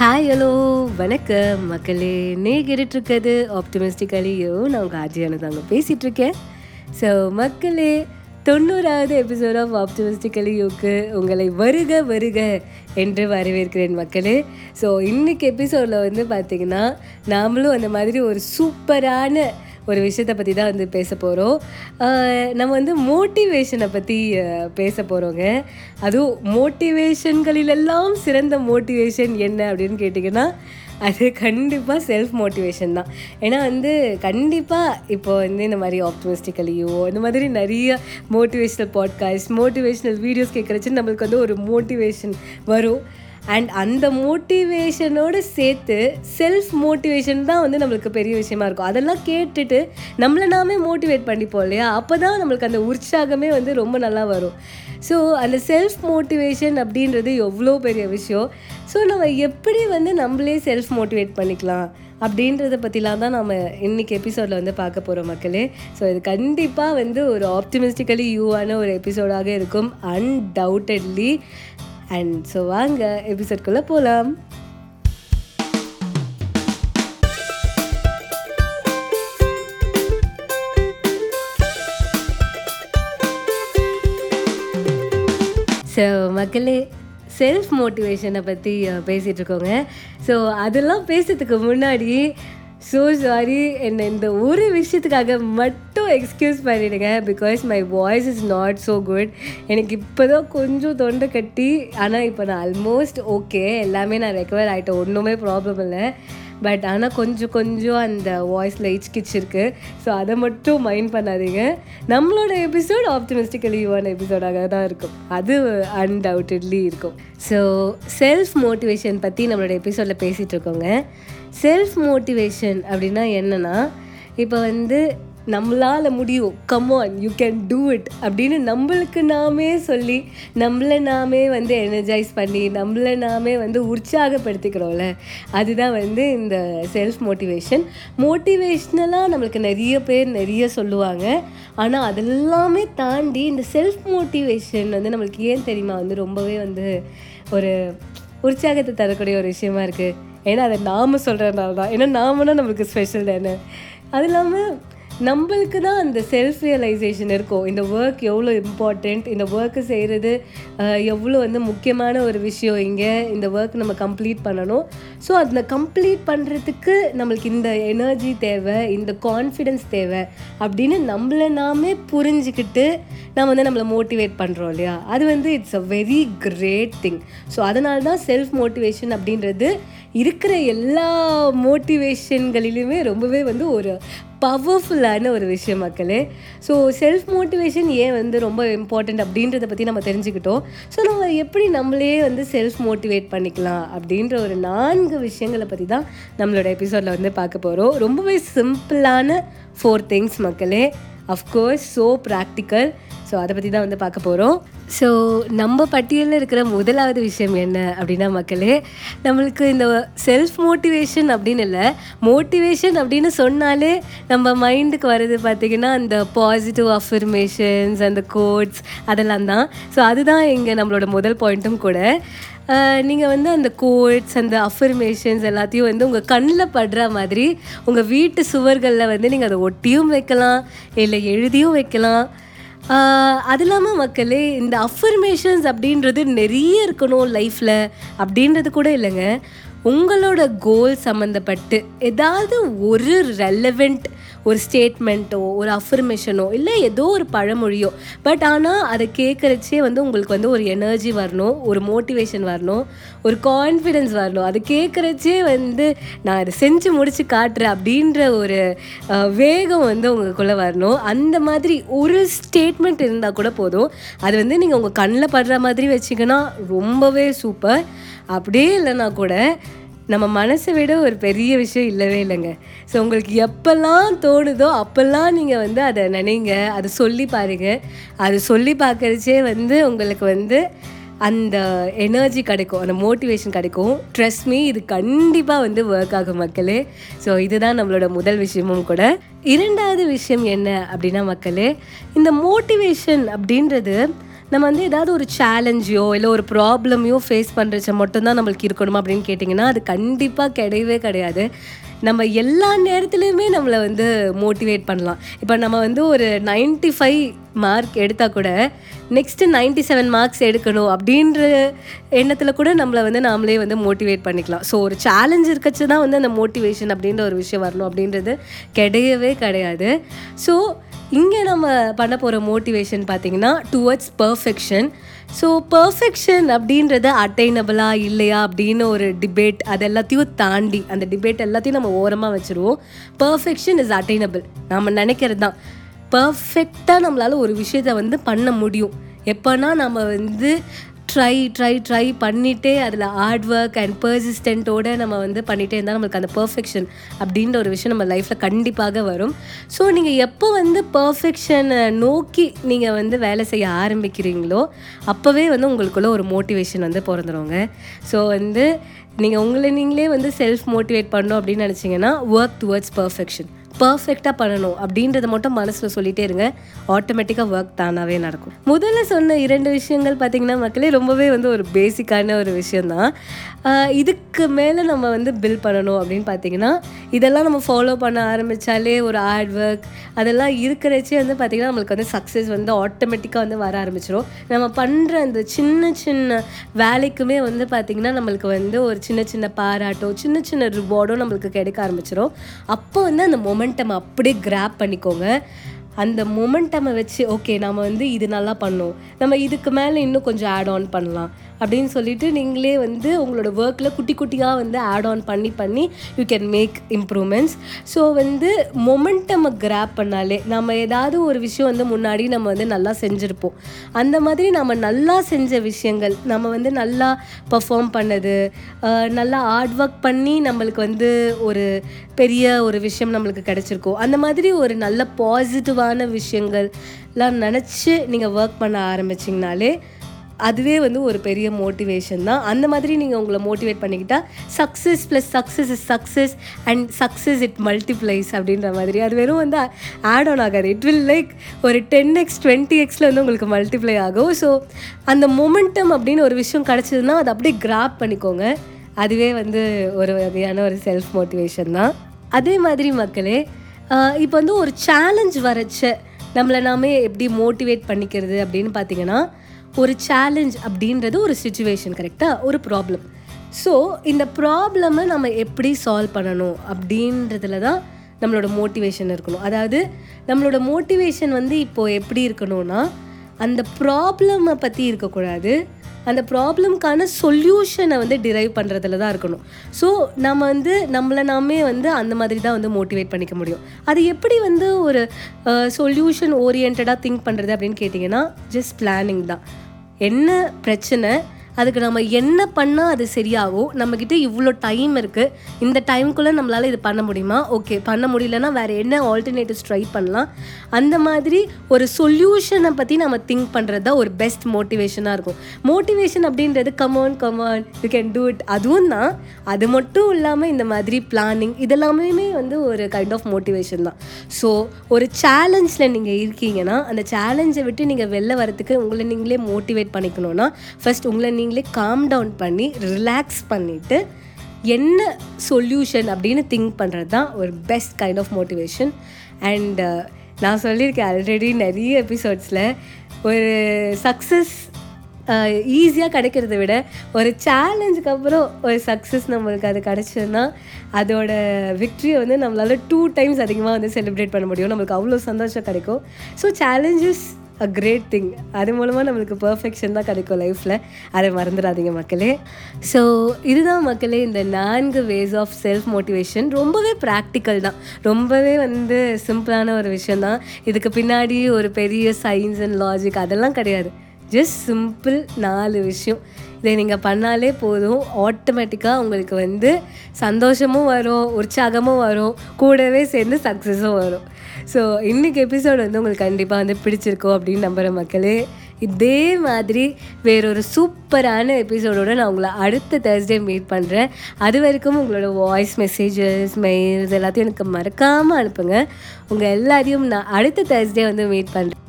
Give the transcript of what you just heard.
Hi hello வணக்கம். மக்களே நீ கேட்டுட்ருக்கிறது ஆப்டிமிஸ்டிக்கலியோ நான் உங்கள் ஆஜியான தாங்க பேசிகிட்ருக்கேன் ஸோ மக்களே தொண்ணூறாவது எபிசோட் ஆஃப் ஆப்டிமிஸ்டிக்கலியோக்கு உங்களை வருக வருக என்று வரவேற்கிறேன் மக்களே. ஸோ இன்றைக்கி எபிசோடில் வந்து பார்த்திங்கன்னா நாமளும் அந்த மாதிரி ஒரு சூப்பரான ஒரு விஷயத்தை பற்றி தான் வந்து பேச போகிறோம் நம்ம வந்து மோட்டிவேஷனை பற்றி பேச போகிறோங்க அதுவும் மோட்டிவேஷன்களிலெல்லாம் சிறந்த மோட்டிவேஷன் என்ன அப்படின்னு கேட்டிங்கன்னா அது கண்டிப்பாக செல்ஃப் மோட்டிவேஷன் தான். ஏன்னா வந்து கண்டிப்பாக இப்போ வந்து இந்த மாதிரி ஆப்டிமிஸ்டிக்கலியோ இந்த மாதிரி நிறைய மோட்டிவேஷ்னல் பாட்காஸ்ட் மோட்டிவேஷ்னல் வீடியோஸ் கேட்குறச்சு நம்மளுக்கு வந்து ஒரு மோட்டிவேஷன் வரும். அண்ட் அந்த மோட்டிவேஷனோடு சேர்த்து செல்ஃப் மோட்டிவேஷன் தான் வந்து நம்மளுக்கு பெரிய விஷயமா இருக்கும். அதெல்லாம் கேட்டுட்டு நம்மளை நாமே மோட்டிவேட் பண்ணிப்போம் இல்லையா? அப்போ தான் நம்மளுக்கு அந்த உற்சாகமே வந்து ரொம்ப நல்லா வரும். ஸோ அந்த செல்ஃப் மோட்டிவேஷன் அப்படின்றது எவ்வளோ பெரிய விஷயம். ஸோ நம்ம எப்படி வந்து நம்மளே செல்ஃப் மோட்டிவேட் பண்ணிக்கலாம் அப்படின்றத பற்றிலாம் தான் நம்ம இன்றைக்கி எபிசோடில் வந்து பார்க்க போகிறோம் மக்களே. ஸோ இது கண்டிப்பாக வந்து ஒரு ஆப்டிமிஸ்டிக்கலி யூவான ஒரு எபிசோடாக இருக்கும். அன்டவுட்டட்லி அண்ட் ஸோ வாங்க எபிசோட்குள்ளே போகலாம் ஸோ மக்களே செல்ஃப் மோட்டிவேஷனை பற்றி பேசிகிட்டு இருக்கோங்க. ஸோ அதெல்லாம் பேசுறதுக்கு முன்னாடி ஸோ சாரி என்னை இந்த ஒரு விஷயத்துக்காக மட்டும் எக்ஸ்கியூஸ் பண்ணிடுங்க because my voice is not so good எனக்கு இப்போ தான் கொஞ்சம் தொண்டை கட்டி ஆனால் இப்போ நான் ஆல்மோஸ்ட் ஓகே எல்லாமே நான் ரெக்கவர் ஆகிட்டேன் ஒன்றுமே ப்ராப்ளம் இல்லை. பட் ஆனால் கொஞ்சம் கொஞ்சம் அந்த வாய்ஸில் இச்கிச் இருக்குது ஸோ அதை மட்டும் மைண்ட் பண்ணாதீங்க. நம்மளோட எபிசோட் ஆப்டிமிஸ்டிக்கலி யூவான எபிசோடாக தான் இருக்கும். அது அன்டவுட்டட்லி இருக்கும். ஸோ செல்ஃப் மோட்டிவேஷன் பற்றி நம்மளோட எபிசோடில் பேசிகிட்டு இருக்கோங்க. செல்ஃப் மோட்டிவேஷன் அப்படின்னா என்னென்னா இப்போ வந்து நம்மளால் முடியும். Come on you can do it அப்படின்னு நம்மளுக்கு நாமே சொல்லி நம்மளை நாமே வந்து எனர்ஜைஸ் பண்ணி நம்மளை நாமே வந்து உற்சாகப்படுத்திக்கிறோம்ல. அதுதான் வந்து இந்த செல்ஃப் மோட்டிவேஷன் மோட்டிவேஷ்னலாக நம்மளுக்கு நிறைய பேர் நிறைய சொல்லுவாங்க. ஆனால் அதெல்லாமே தாண்டி இந்த செல்ஃப் மோட்டிவேஷன் வந்து நம்மளுக்கு ஏன் தெரியுமா? வந்து ரொம்பவே வந்து ஒரு உற்சாகத்தை தரக்கூடிய ஒரு விஷயமா இருக்குது ஏன்னா அதை நாம் சொல்கிறதுனால தான் ஏன்னா நாமனா நம்மளுக்கு ஸ்பெஷல் தானே. அது இல்லாமல் நம்மளுக்கு தான் அந்த செல்ஃப் ரியலைசேஷன் இருக்கும். இந்த ஒர்க் எவ்வளோ இம்பார்ட்டண்ட் இந்த ஒர்க்கு செய்கிறது எவ்வளோ வந்து முக்கியமான ஒரு விஷயம் இங்கே இந்த ஒர்க் நம்ம கம்ப்ளீட் பண்ணணும். ஸோ அதை கம்ப்ளீட் பண்ணுறதுக்கு நம்மளுக்கு இந்த எனர்ஜி தேவை இந்த கான்ஃபிடென்ஸ் தேவை அப்படின்னு நம்மளை நாமே புரிஞ்சுக்கிட்டு நம்ம வந்து நம்மளை மோட்டிவேட் பண்ணுறோம் இல்லையா? அது வந்து it's a very great thing so அதனால தான் செல்ஃப் மோட்டிவேஷன் அப்படின்றது இருக்கிற எல்லா மோட்டிவேஷன்களிலுமே ரொம்பவே வந்து ஒரு பவர்ஃபுல்லான ஒரு விஷயம் மக்களே. ஸோ செல்ஃப் மோட்டிவேஷன் ஏன் வந்து ரொம்ப இம்பார்ட்டண்ட் அப்படின்றத பற்றி நம்ம தெரிஞ்சுக்கிட்டோம். ஸோ நம்ம எப்படி நம்மளே வந்து செல்ஃப் மோட்டிவேட் பண்ணிக்கலாம் அப்படின்ற ஒரு நான்கு விஷயங்களை பற்றி தான் நம்மளோட எபிசோடில் வந்து பார்க்க போகிறோம் ரொம்பவே சிம்பிளான ஃபோர் திங்ஸ் மக்களே. Of course so practical so அதை பற்றி தான் வந்து பார்க்க போகிறோம் ஸோ நம்ம பட்டியலில் இருக்கிற முதலாவது விஷயம் என்ன அப்படின்னா மக்களே நம்மளுக்கு இந்த செல்ஃப் மோட்டிவேஷன் அப்படின்னு இல்லை மோட்டிவேஷன் அப்படின்னு சொன்னாலே நம்ம மைண்டுக்கு வர்றது பார்த்திங்கன்னா அந்த பாசிட்டிவ் அஃபர்மேஷன்ஸ் அந்த கோட்ஸ் அதெல்லாம் தான். ஸோ அதுதான் இங்கே நம்மளோட முதல் பாயிண்ட்டும் கூட. நீங்கள் வந்து அந்த கோட்ஸ் அந்த அஃபர்மேஷன்ஸ் எல்லாத்தையும் வந்து உங்கள் கண்ணில் படுற மாதிரி உங்கள் வீட்டு சுவர்களில் வந்து நீங்கள் அதை ஒட்டியும் வைக்கலாம் இல்லை எழுதியும் வைக்கலாம். அது இல்லாமல் மக்களே இந்த அஃபர்மேஷன்ஸ் அப்படின்றது நிறைய இருக்கணும் லைஃப்பில் அப்படின்றது கூட இல்லைங்க. உங்களோட கோல் சம்மந்தப்பட்டு ஏதாவது ஒரு ரெலவெண்ட் ஒரு ஸ்டேட்மெண்ட்டோ ஒரு அஃபர்மேஷனோ இல்லை ஏதோ ஒரு பழமொழியோ பட் ஆனால் அதை கேட்குறச்சே வந்து உங்களுக்கு வந்து ஒரு எனர்ஜி வரணும் ஒரு மோட்டிவேஷன் வரணும் ஒரு கான்ஃபிடென்ஸ் வரணும். அது கேட்குறச்சே வந்து நான் அதை செஞ்சு முடித்து காட்டுறேன் அப்படின்ற ஒரு வேகம் வந்து உங்களுக்குள்ளே வரணும். அந்த மாதிரி ஒரு ஸ்டேட்மெண்ட் இருந்தால் கூட போதும். அது வந்து நீங்கள் உங்கள் கண்ணில் படுற மாதிரி வச்சிங்கன்னா ரொம்பவே சூப்பர் அப்படியே இல்லைன்னா கூட நம்ம மனசை விட ஒரு பெரிய விஷயம் இல்லவே இல்லைங்க. ஸோ உங்களுக்கு எப்போல்லாம் தோணுதோ அப்போல்லாம் நீங்கள் வந்து அதை நினைங்க. அதை சொல்லி பாருங்கள் அது சொல்லி பார்க்குறச்சே வந்து உங்களுக்கு வந்து அந்த எனர்ஜி கிடைக்கும். அந்த மோட்டிவேஷன் கிடைக்கும். ட்ரெஸ் மீ இது கண்டிப்பாக வந்து ஒர்க் ஆகும் மக்களே. ஸோ இதுதான் நம்மளோட முதல் விஷயமும் கூட. இரண்டாவது விஷயம் என்ன அப்படின்னா மக்களே இந்த மோட்டிவேஷன் அப்படின்றது நம்ம வந்து ஏதாவது ஒரு சேலஞ்சையோ இல்லை ஒரு ப்ராப்ளமையோ ஃபேஸ் பண்ணுறச்ச மட்டும்தான் நம்மளுக்கு இருக்கணுமா அப்படின்னு கேட்டிங்கன்னா அது கண்டிப்பாக கிடையவே கிடையாது. நம்ம எல்லா நேரத்துலையுமே நம்மளை வந்து மோட்டிவேட் பண்ணலாம். இப்போ நம்ம வந்து ஒரு 95 ஃபைவ் மார்க் எடுத்தால் கூட நெக்ஸ்ட்டு 97 செவன் மார்க்ஸ் எடுக்கணும் அப்படின்ற எண்ணத்தில் கூட நம்மளை வந்து நாமளே வந்து மோட்டிவேட் பண்ணிக்கலாம். ஸோ ஒரு சேலஞ்ச் இருக்கச்சு தான் வந்து அந்த மோட்டிவேஷன் அப்படின்ற ஒரு விஷயம் வரணும் அப்படின்றது கிடையவே கிடையாது. ஸோ இங்கே நம்ம பண்ண போகிற மோட்டிவேஷன் பார்த்தீங்கன்னா டுவர்ட்ஸ் பர்ஃபெக்ஷன் ஸோ பர்ஃபெக்ஷன் அப்படின்றது அட்டைனபிளா இல்லையா அப்படின்னு ஒரு டிபேட் அது எல்லாத்தையும் தாண்டி அந்த டிபேட் எல்லாத்தையும் நம்ம ஓரமாக வச்சுருவோம். பர்ஃபெக்ஷன் இஸ் அட்டைனபிள் நம்ம நினைக்கிறது தான். பர்ஃபெக்டாக நம்மளால் ஒரு விஷயத்தை வந்து பண்ண முடியும். எப்போனா நம்ம வந்து ட்ரை ட்ரை ட்ரை பண்ணிகிட்டே அதில் ஹார்ட் ஒர்க் அண்ட் பர்சிஸ்டண்ட்டோடு நம்ம வந்து பண்ணிகிட்டே இருந்தால் நம்மளுக்கு அந்த பர்ஃபெக்ஷன் அப்படின்ற ஒரு விஷயம் நம்ம லைஃப்பில் கண்டிப்பாக வரும். ஸோ நீங்கள் எப்போ வந்து பர்ஃபெக்ஷனை நோக்கி நீங்கள் வந்து வேலை செய்ய ஆரம்பிக்கிறீங்களோ அப்போவே வந்து உங்களுக்குள்ள ஒரு மோட்டிவேஷன் வந்து பிறந்துருங்க. ஸோ வந்து நீங்கள் உங்களை நீங்களே வந்து செல்ஃப் மோட்டிவேட் பண்ணணும் அப்படின்னு நினச்சிங்கன்னா ஒர்க் டுவர்ட்ஸ் பர்ஃபெக்ஷன் பர்ஃபெக்டாக பண்ணணும் அப்படின்றத மட்டும் மனசில் சொல்லிகிட்டே இருங்க. ஆட்டோமேட்டிக்காக ஒர்க் தானாகவே நடக்கும். முதல்ல சொன்ன இரண்டு விஷயங்கள் பார்த்தீங்கன்னா மக்களே ரொம்பவே வந்து ஒரு பேசிக்கான ஒரு விஷயந்தான் இதுக்கு மேலே நம்ம வந்து பில் பண்ணணும் அப்படின்னு பார்த்தீங்கன்னா இதெல்லாம் நம்ம ஃபாலோ பண்ண ஆரம்பித்தாலே ஒரு ஹார்ட் ஒர்க் அதெல்லாம் இருக்கிறச்சே வந்து பார்த்திங்கன்னா நம்மளுக்கு வந்து சக்ஸஸ் வந்து ஆட்டோமேட்டிக்காக வந்து வர ஆரம்பிச்சிடும் நம்ம பண்ணுற அந்த சின்ன சின்ன வேலைக்குமே வந்து பார்த்திங்கன்னா நம்மளுக்கு வந்து ஒரு சின்ன சின்ன பாராட்டோ சின்ன சின்ன ரிவார்டோ நம்மளுக்கு கிடைக்க ஆரம்பிச்சிடும் அப்போ வந்து அந்த மொமெண்ட் மொமெண்டம் அப்படியே கிராப் பண்ணிக்கோங்க. அந்த மொமெண்டமை வச்சு ஓகே நம்ம வந்து இது நல்லா பண்ணோம். நம்ம இதுக்கு மேலே இன்னும் கொஞ்சம் ஆட் ஆன் பண்ணலாம். அப்படின்னு சொல்லிட்டு நீங்களே வந்து உங்களோட ஒர்க்கில் குட்டி குட்டியாக வந்து ஆட் ஆன் பண்ணி பண்ணி you can make improvements so வந்து மொமெண்டமை கிராப் பண்ணாலே நம்ம ஏதாவது ஒரு விஷயம் வந்து முன்னாடி நம்ம வந்து நல்லா செஞ்சுருப்போம். அந்த மாதிரி நம்ம நல்லா செஞ்ச விஷயங்கள் நம்ம வந்து நல்லா பர்ஃபார்ம் பண்ணது நல்லா ஹார்ட் ஒர்க் பண்ணி நம்மளுக்கு வந்து ஒரு பெரிய ஒரு விஷயம் நம்மளுக்கு கிடச்சிருக்கோம் அந்த மாதிரி ஒரு நல்ல பாசிட்டிவான விஷயங்கள்லாம் நினச்சி நீங்கள் ஒர்க் பண்ண ஆரம்பிச்சிங்கனாலே அதுவே வந்து ஒரு பெரிய மோட்டிவேஷன் தான். அந்த மாதிரி நீங்கள் உங்களை motivate பண்ணிக்கிட்டால் success plus success is success and success it multiplies அப்படின்ற மாதிரி. அது வெறும் வந்து ஆட் ஆன் ஆகாது. இட் வில் லைக் ஒரு டென் எக்ஸ் டுவெண்ட்டி எக்ஸில் வந்து உங்களுக்கு மல்டிப்ளை ஆகும். ஸோ அந்த மொமெண்டம் அப்படின்னு ஒரு விஷயம் கிடச்சிதுன்னா அதை அப்படியே கிராப் பண்ணிக்கோங்க. அதுவே வந்து ஒரு வகையான ஒரு செல்ஃப் மோட்டிவேஷன் தான். அதே மாதிரி மக்களே இப்போ வந்து ஒரு சேலஞ்ச் வரச்ச நம்மளை நாமே எப்படி மோட்டிவேட் பண்ணிக்கிறது அப்படின்னு பார்த்தீங்கன்னா ஒரு சேலஞ்ச் அப்படின்றது ஒரு சுச்சுவேஷன் கரெக்டாக ஒரு ப்ராப்ளம் ஸோ இந்த ப்ராப்ளமை நம்ம எப்படி சால்வ் பண்ணணும் அப்படின்றதுல தான் நம்மளோட மோட்டிவேஷன் இருக்கணும். அதாவது நம்மளோட மோட்டிவேஷன் வந்து இப்போது எப்படி இருக்கணும்னா அந்த ப்ராப்ளமை பற்றி இருக்கக்கூடாது. அந்த ப்ராப்ளம்க்கான சொல்யூஷனை வந்து டிரைவ் பண்ணுறதுல தான் இருக்கணும். ஸோ நம்ம வந்து நம்மளை நாமே வந்து அந்த மாதிரி தான் வந்து மோட்டிவேட் பண்ணிக்க முடியும். அது எப்படி வந்து ஒரு சொல்யூஷன் ஓரியன்டாக திங்க் பண்ணுறது அப்படின்னு கேட்டிங்கன்னா ஜஸ்ட் பிளானிங் தான். என்ன பிரச்சனை அதுக்கு நம்ம என்ன பண்ணால் அது சரியாகும் நம்மக்கிட்ட இவ்வளோ டைம் இருக்குது இந்த டைம்குள்ளே நம்மளால் இது பண்ண முடியுமா? ஓகே பண்ண முடியலன்னா வேறு என்ன ஆல்டர்னேட்டிவ்ஸ் ட்ரை பண்ணலாம்? அந்த மாதிரி ஒரு சொல்யூஷனை பற்றி நம்ம திங்க் பண்ணுறது தான் ஒரு பெஸ்ட் மோட்டிவேஷனாக இருக்கும். மோட்டிவேஷன் அப்படின்றது come on come on you can do it அதுவும் தான் அது மட்டும் இல்லாமல் இந்த மாதிரி பிளானிங் இதெல்லாமே வந்து ஒரு கைண்ட் ஆஃப் மோட்டிவேஷன் தான். ஸோ ஒரு சேலஞ்சில் நீங்கள் இருக்கீங்கன்னா அந்த சேலஞ்சை விட்டு நீங்கள் வெளில வரத்துக்கு உங்களை நீங்களே மோட்டிவேட் பண்ணிக்கணும்னா ஃபஸ்ட் உங்களை நீங்கள் காம் டவுன் பண்ணி ரிலாக்ஸ் பண்ணிவிட்டு என்ன சொல்யூஷன் அப்படின்னு திங்க் பண்ணுறது தான் ஒரு best kind of motivation and நான் சொல்லியிருக்கேன் ஆல்ரெடி நிறைய எபிசோட்ஸில் ஒரு சக்ஸஸ் ஈஸியாக uh, கிடைக்கிறத விட ஒரு சேலஞ்சுக்கு அப்புறம் ஒரு சக்ஸஸ் நம்மளுக்கு அது கிடச்சதுன்னா அதோட விக்ட்ரியை வந்து நம்மளால் டூ டைம்ஸ் அதிகமாக வந்து செலிப்ரேட் பண்ண முடியும். நம்மளுக்கு அவ்வளோ சந்தோஷம் கிடைக்கும். So challenges a great thing அது மூலமாக நம்மளுக்கு பர்ஃபெக்ஷன் தான் கிடைக்கும் லைஃப்பில் அதை மறந்துடாதீங்க மக்களே. ஸோ இதுதான் மக்களே இந்த நான்கு வேஸ் ஆஃப் செல்ஃப் மோட்டிவேஷன் ரொம்பவே ப்ராக்டிக்கல் தான். ரொம்பவே வந்து சிம்பிளான ஒரு விஷயம் தான் இதுக்கு பின்னாடி ஒரு பெரிய சயின்ஸ் அண்ட் லாஜிக் அதெல்லாம் கிடையாது. ஜஸ்ட் சிம்பிள் நாலு விஷயம். இதை நீங்கள் பண்ணாலே போதும். ஆட்டோமேட்டிக்காக உங்களுக்கு வந்து சந்தோஷமும் வரும் உற்சாகமும் வரும். கூடவே சேர்ந்து சக்ஸஸும் வரும். ஸோ இன்றைக்கி எபிசோடு வந்து உங்களுக்கு கண்டிப்பாக வந்து பிடிச்சிருக்கோம் அப்படின்னு நம்புகிற மக்களே இதே மாதிரி வேறொரு சூப்பரான எபிசோடோடு நான் உங்களை அடுத்த தேர்ஸ்டே மீட் பண்ணுறேன் அது வரைக்கும் உங்களோட வாய்ஸ் மெசேஜஸ் மெயில்ஸ் எல்லாத்தையும் எனக்கு மறக்காமல் அனுப்புங்க. உங்கள் எல்லாத்தையும் நான் அடுத்த தேர்ஸ்டே வந்து மீட் பண்ணுறேன்